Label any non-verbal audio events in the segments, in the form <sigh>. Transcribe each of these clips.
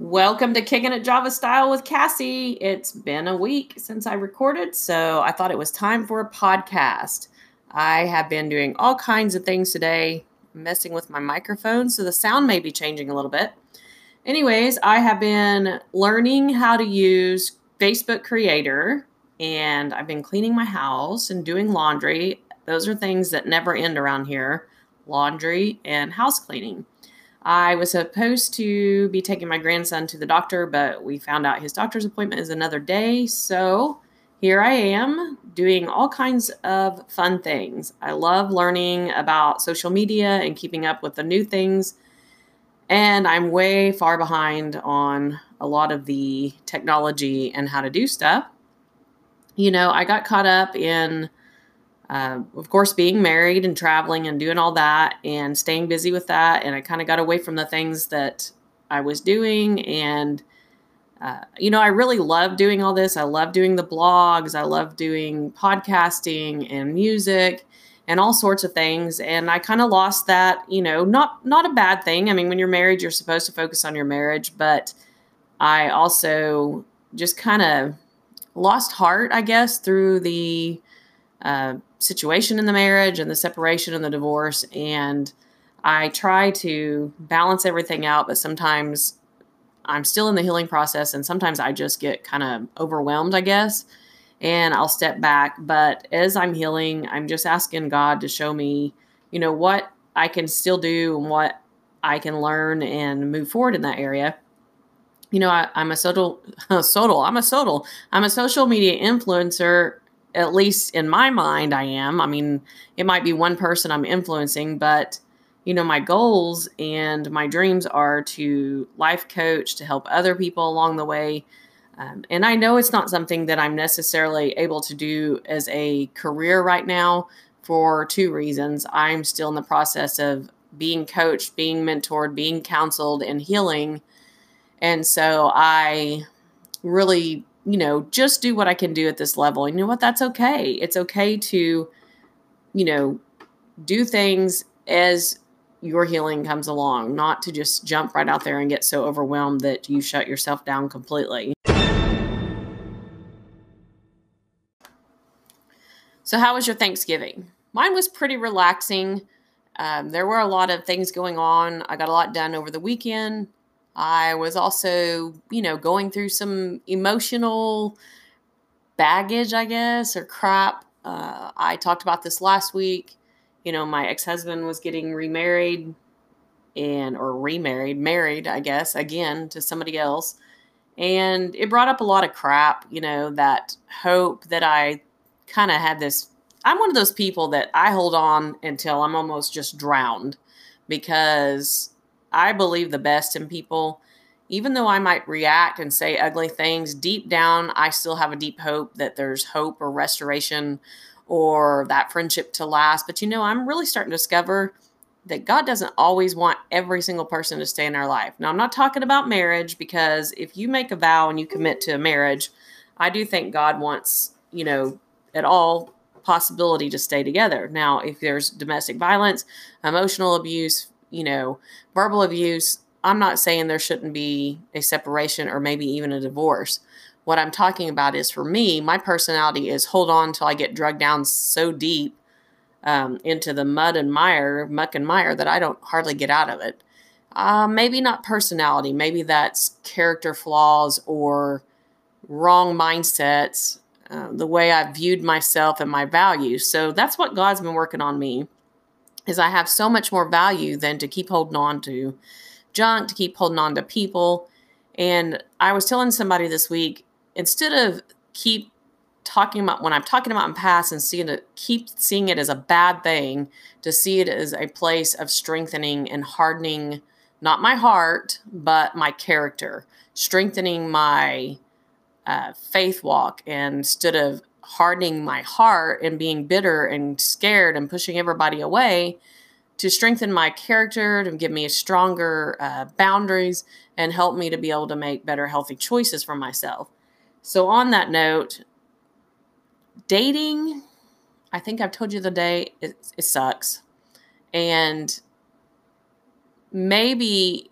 Welcome to Kicking It Java Style with Cassie. It's been a week since I recorded, so I thought it was time for a podcast. I have been doing all kinds of things today, messing with my microphone, so the sound may be changing a little bit. Anyways, I have been learning how to use Facebook Creator, and I've been cleaning my house and doing laundry. Those are things that never end around here laundry and house cleaning. I was supposed to be taking my grandson to the doctor, but we found out his doctor's appointment is another day. So here I am doing all kinds of fun things. I love learning about social media and keeping up with the new things. And I'm way far behind on a lot of the technology and how to do stuff. You know, I got caught up in uh, of course, being married and traveling and doing all that and staying busy with that. And I kind of got away from the things that I was doing. And, uh, you know, I really love doing all this. I love doing the blogs, I love doing podcasting and music and all sorts of things and i kind of lost that you know not not a bad thing i mean when you're married you're supposed to focus on your marriage but i also just kind of lost heart i guess through the uh, situation in the marriage and the separation and the divorce. And I try to balance everything out, but sometimes I'm still in the healing process and sometimes I just get kind of overwhelmed, I guess, and I'll step back. But as I'm healing, I'm just asking God to show me, you know, what I can still do and what I can learn and move forward in that area. You know, I, am a social, a social, I'm a social, <laughs> I'm a social media influencer at least in my mind, I am. I mean, it might be one person I'm influencing, but you know, my goals and my dreams are to life coach, to help other people along the way. Um, and I know it's not something that I'm necessarily able to do as a career right now for two reasons. I'm still in the process of being coached, being mentored, being counseled, and healing. And so I really you know, just do what I can do at this level. And you know what? That's okay. It's okay to, you know, do things as your healing comes along, not to just jump right out there and get so overwhelmed that you shut yourself down completely. So, how was your Thanksgiving? Mine was pretty relaxing. Um, there were a lot of things going on. I got a lot done over the weekend. I was also, you know, going through some emotional baggage, I guess, or crap. Uh, I talked about this last week. You know, my ex husband was getting remarried and, or remarried, married, I guess, again to somebody else. And it brought up a lot of crap, you know, that hope that I kind of had this. I'm one of those people that I hold on until I'm almost just drowned because I believe the best in people. Even though I might react and say ugly things, deep down, I still have a deep hope that there's hope or restoration or that friendship to last. But you know, I'm really starting to discover that God doesn't always want every single person to stay in our life. Now, I'm not talking about marriage because if you make a vow and you commit to a marriage, I do think God wants, you know, at all possibility to stay together. Now, if there's domestic violence, emotional abuse, you know, verbal abuse, I'm not saying there shouldn't be a separation or maybe even a divorce. What I'm talking about is for me, my personality is hold on till I get drugged down so deep um, into the mud and mire, muck and mire, that I don't hardly get out of it. Uh, maybe not personality, maybe that's character flaws or wrong mindsets, uh, the way I viewed myself and my values. So that's what God's been working on me is I have so much more value than to keep holding on to junk, to keep holding on to people. And I was telling somebody this week, instead of keep talking about when I'm talking about in past and seeing it, keep seeing it as a bad thing, to see it as a place of strengthening and hardening not my heart, but my character, strengthening my uh, faith walk, instead of hardening my heart and being bitter and scared and pushing everybody away to strengthen my character, to give me stronger uh, boundaries, and help me to be able to make better, healthy choices for myself. So, on that note, dating, I think I've told you the day, it, it sucks. And maybe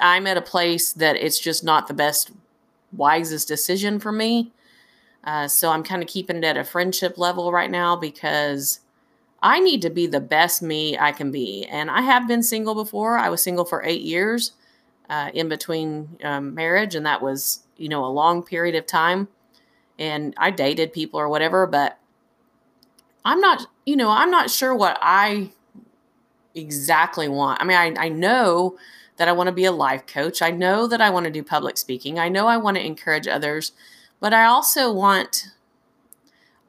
I'm at a place that it's just not the best, wisest decision for me. Uh, so I'm kind of keeping it at a friendship level right now because I need to be the best me I can be. And I have been single before. I was single for eight years uh, in between um, marriage, and that was, you know, a long period of time. And I dated people or whatever, but I'm not, you know, I'm not sure what I exactly want. I mean, I, I know that I want to be a life coach. I know that I want to do public speaking. I know I want to encourage others, but I also want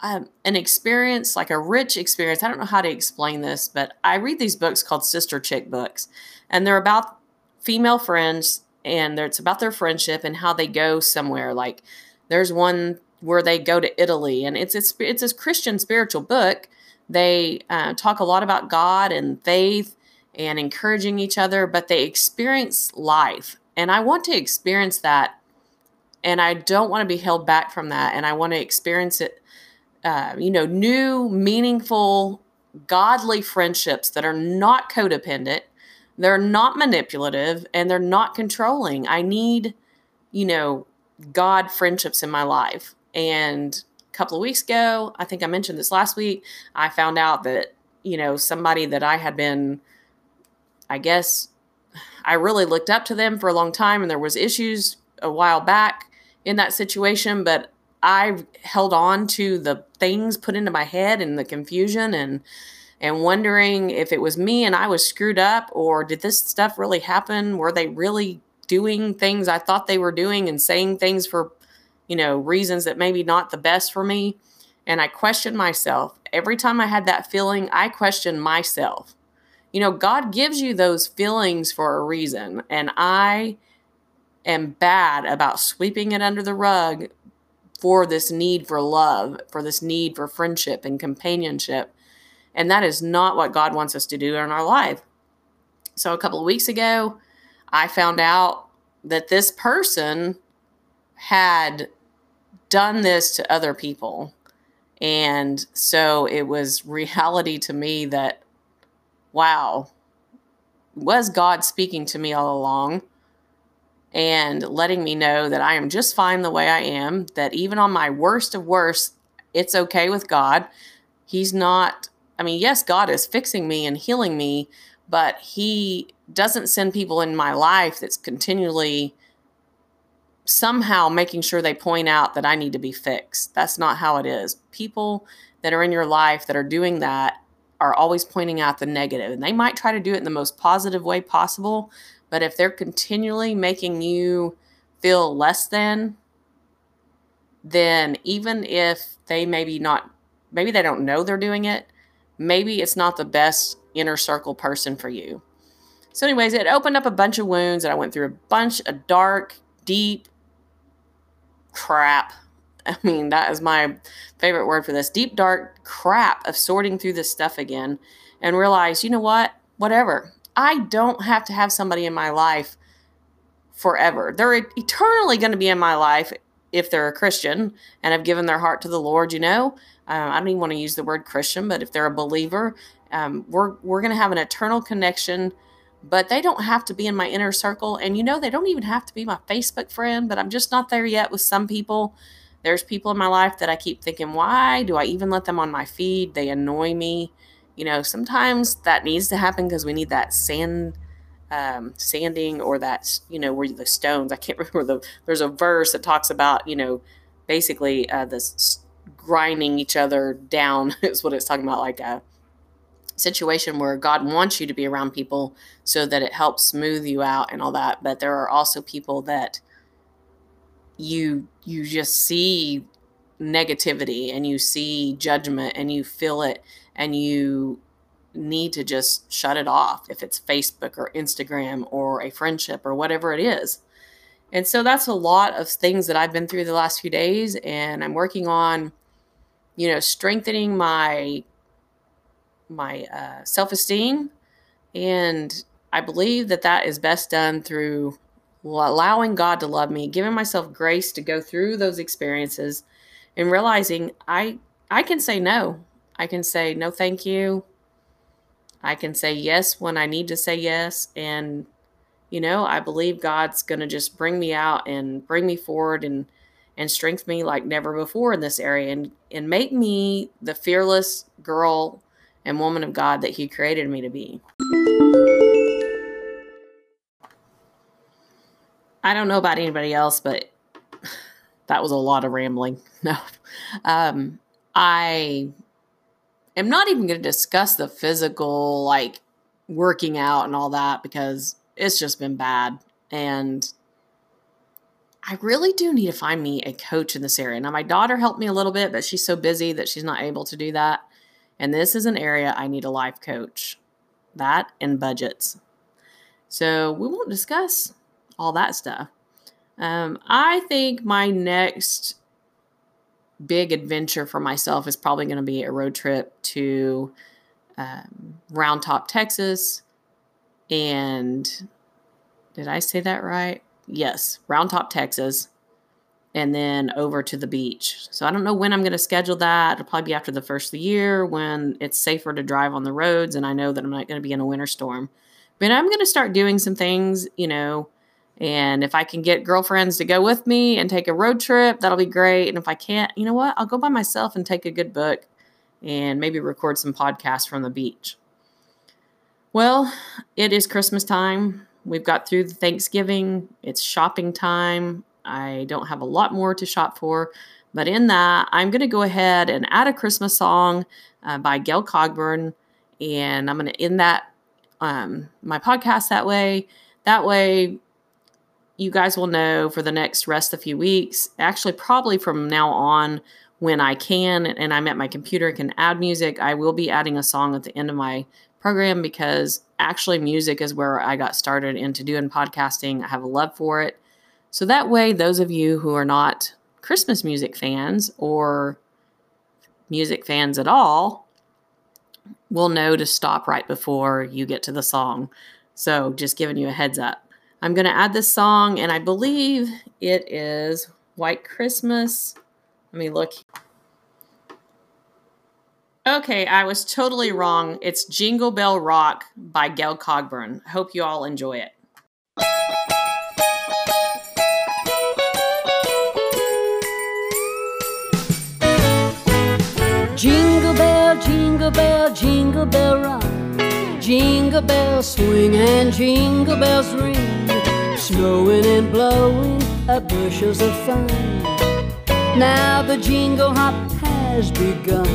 um, an experience, like a rich experience. I don't know how to explain this, but I read these books called Sister Chick books, and they're about female friends and it's about their friendship and how they go somewhere. Like there's one where they go to Italy, and it's it's it's a Christian spiritual book. They uh, talk a lot about God and faith and encouraging each other, but they experience life. And I want to experience that. And I don't want to be held back from that. And I want to experience it, uh, you know, new, meaningful, godly friendships that are not codependent, they're not manipulative, and they're not controlling. I need, you know, God friendships in my life. And a couple of weeks ago, I think I mentioned this last week, I found out that, you know, somebody that I had been I guess I really looked up to them for a long time and there was issues a while back in that situation, but I held on to the things put into my head and the confusion and and wondering if it was me and I was screwed up or did this stuff really happen? Were they really doing things I thought they were doing and saying things for, you know, reasons that maybe not the best for me? And I questioned myself. Every time I had that feeling, I questioned myself you know, God gives you those feelings for a reason. And I am bad about sweeping it under the rug for this need for love, for this need for friendship and companionship. And that is not what God wants us to do in our life. So a couple of weeks ago, I found out that this person had done this to other people. And so it was <laughs> reality to me that wow, was God speaking to me all along and letting me know that I am just fine the way I am, that even on my worst of worst, it's okay with God. He's not, I mean, yes, God is fixing me and healing me, but He doesn't send people in my life that's continually somehow making sure they point out that I need to be fixed. That's not how it is. People that are in your life that are doing that are always pointing out the negative and they might try to do it in the most positive way possible but if they're continually making you feel less than then even if they maybe not maybe they don't know they're doing it maybe it's not the best inner circle person for you so anyways it opened up a bunch of wounds and i went through a bunch of dark deep crap <laughs> I mean, that is my favorite word for this deep, dark crap of sorting through this stuff again and realize, you know what? Whatever. I don't have to have somebody in my life forever. They're eternally going to be in my life if they're a Christian and have given their heart to the Lord, you know. Uh, I don't even want to use the word Christian, but if they're a believer, um, we're, we're going to have an eternal connection but they don't have to be in my inner circle. And you know, they don't even have to be my Facebook friend, but I'm just not there yet with some people. There's people in my life that I keep thinking, why do I even let them on my feed? They annoy me. You know, sometimes that needs to happen because we need that sand, um, sanding or that, you know, where the stones, I can't <laughs> remember the, there's a verse that talks about, you know, basically uh, this grinding each other down <laughs> is what it's talking about. Like a situation where God wants you to be around people so that it helps smooth you out and all that. But there are also people that, you you just see negativity and you see judgment and you feel it and you need to just shut it off if it's Facebook or Instagram or a friendship or whatever it is. And so that's a lot of things that I've been through the last few days and I'm working on you know strengthening my my uh, self-esteem and I believe that that is best done through allowing God to love me, giving myself grace to go through those experiences and realizing I I can say no. I can say no thank you. I can say yes when I need to say yes and you know, I believe God's going to just bring me out and bring me forward and and strengthen me like never before in this area and and make me the fearless girl and woman of God that he created me to be. I don't know about anybody else, but that was a lot of rambling. <laughs> No. Um, I am not even going to discuss the physical, like working out and all that, because it's just been bad. And I really do need to find me a coach in this area. Now, my daughter helped me a little bit, but she's so busy that she's not able to do that. And this is an area I need a life coach. That and budgets. So we won't discuss all that stuff. Um, I think my next big adventure for myself is probably going to be a road trip to um, Round Top, Texas. And did I say that right? Yes, Round Top, Texas. And then over to the beach. So I don't know when I'm going to schedule that. It'll probably be after the first of the year when it's safer to drive on the roads and I know that I'm not going to be in a winter storm. But I'm going to start doing some things, you know, and if I can get girlfriends to go with me and take a road trip, that'll be great. And if I can't, you know what? I'll go by myself and take a good book and maybe record some podcasts from the beach. Well, it is Christmas time. We've got through the Thanksgiving. It's shopping time. I don't have a lot more to shop for, but in that, I'm going to go ahead and add a Christmas song uh, by Gail Cogburn, and I'm going to end that um, my podcast that way. That way, you guys will know for the next rest of a few weeks, actually, probably from now on, when I can and I'm at my computer and can add music, I will be adding a song at the end of my program because actually, music is where I got started into doing podcasting. I have a love for it. So that way, those of you who are not Christmas music fans or music fans at all will know to stop right before you get to the song. So, just giving you a heads up. I'm going to add this song, and I believe it is White Christmas. Let me look. Okay, I was totally wrong. It's Jingle Bell Rock by Gail Cogburn. Hope you all enjoy it. Jingle bell, jingle bell, jingle bell rock. Jingle bells swing and jingle bells ring snowing and blowing a bushels of fun. Now the jingle hop has begun.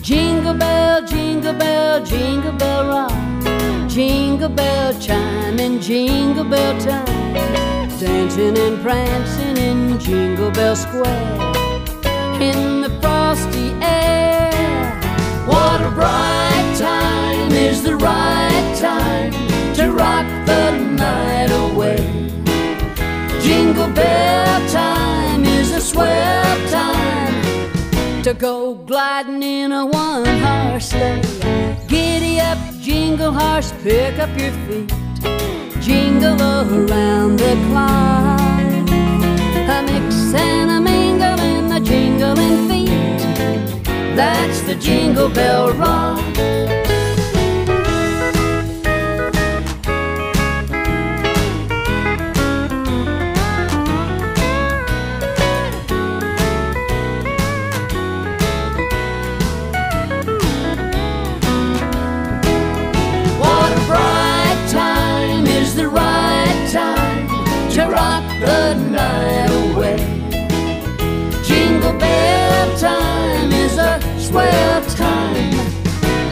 Jingle bell, jingle bell, jingle bell rock. Jingle bell chime and jingle bell time. Dancing and prancing in Jingle Bell Square. In the frosty air. What a bright time is the to the night away. Jingle bell time is a swell time to go gliding in a one horse sleigh. Giddy up, jingle horse, pick up your feet, jingle around the clock. A mix and a mingle in the jingling feet. That's the jingle bell rock.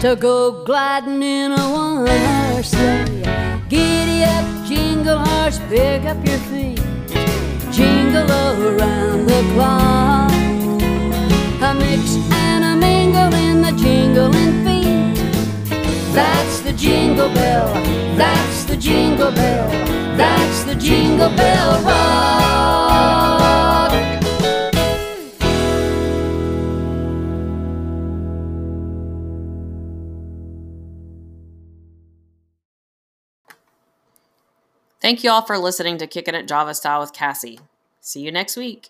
To go gliding in a one horse sleigh. Giddy up, jingle horse, pick up your feet, jingle around the clock. A mix and a mingle in the jingling feet. That's the jingle bell, that's the jingle bell, that's the jingle bell rock. Thank you all for listening to Kicking It Java Style with Cassie. See you next week.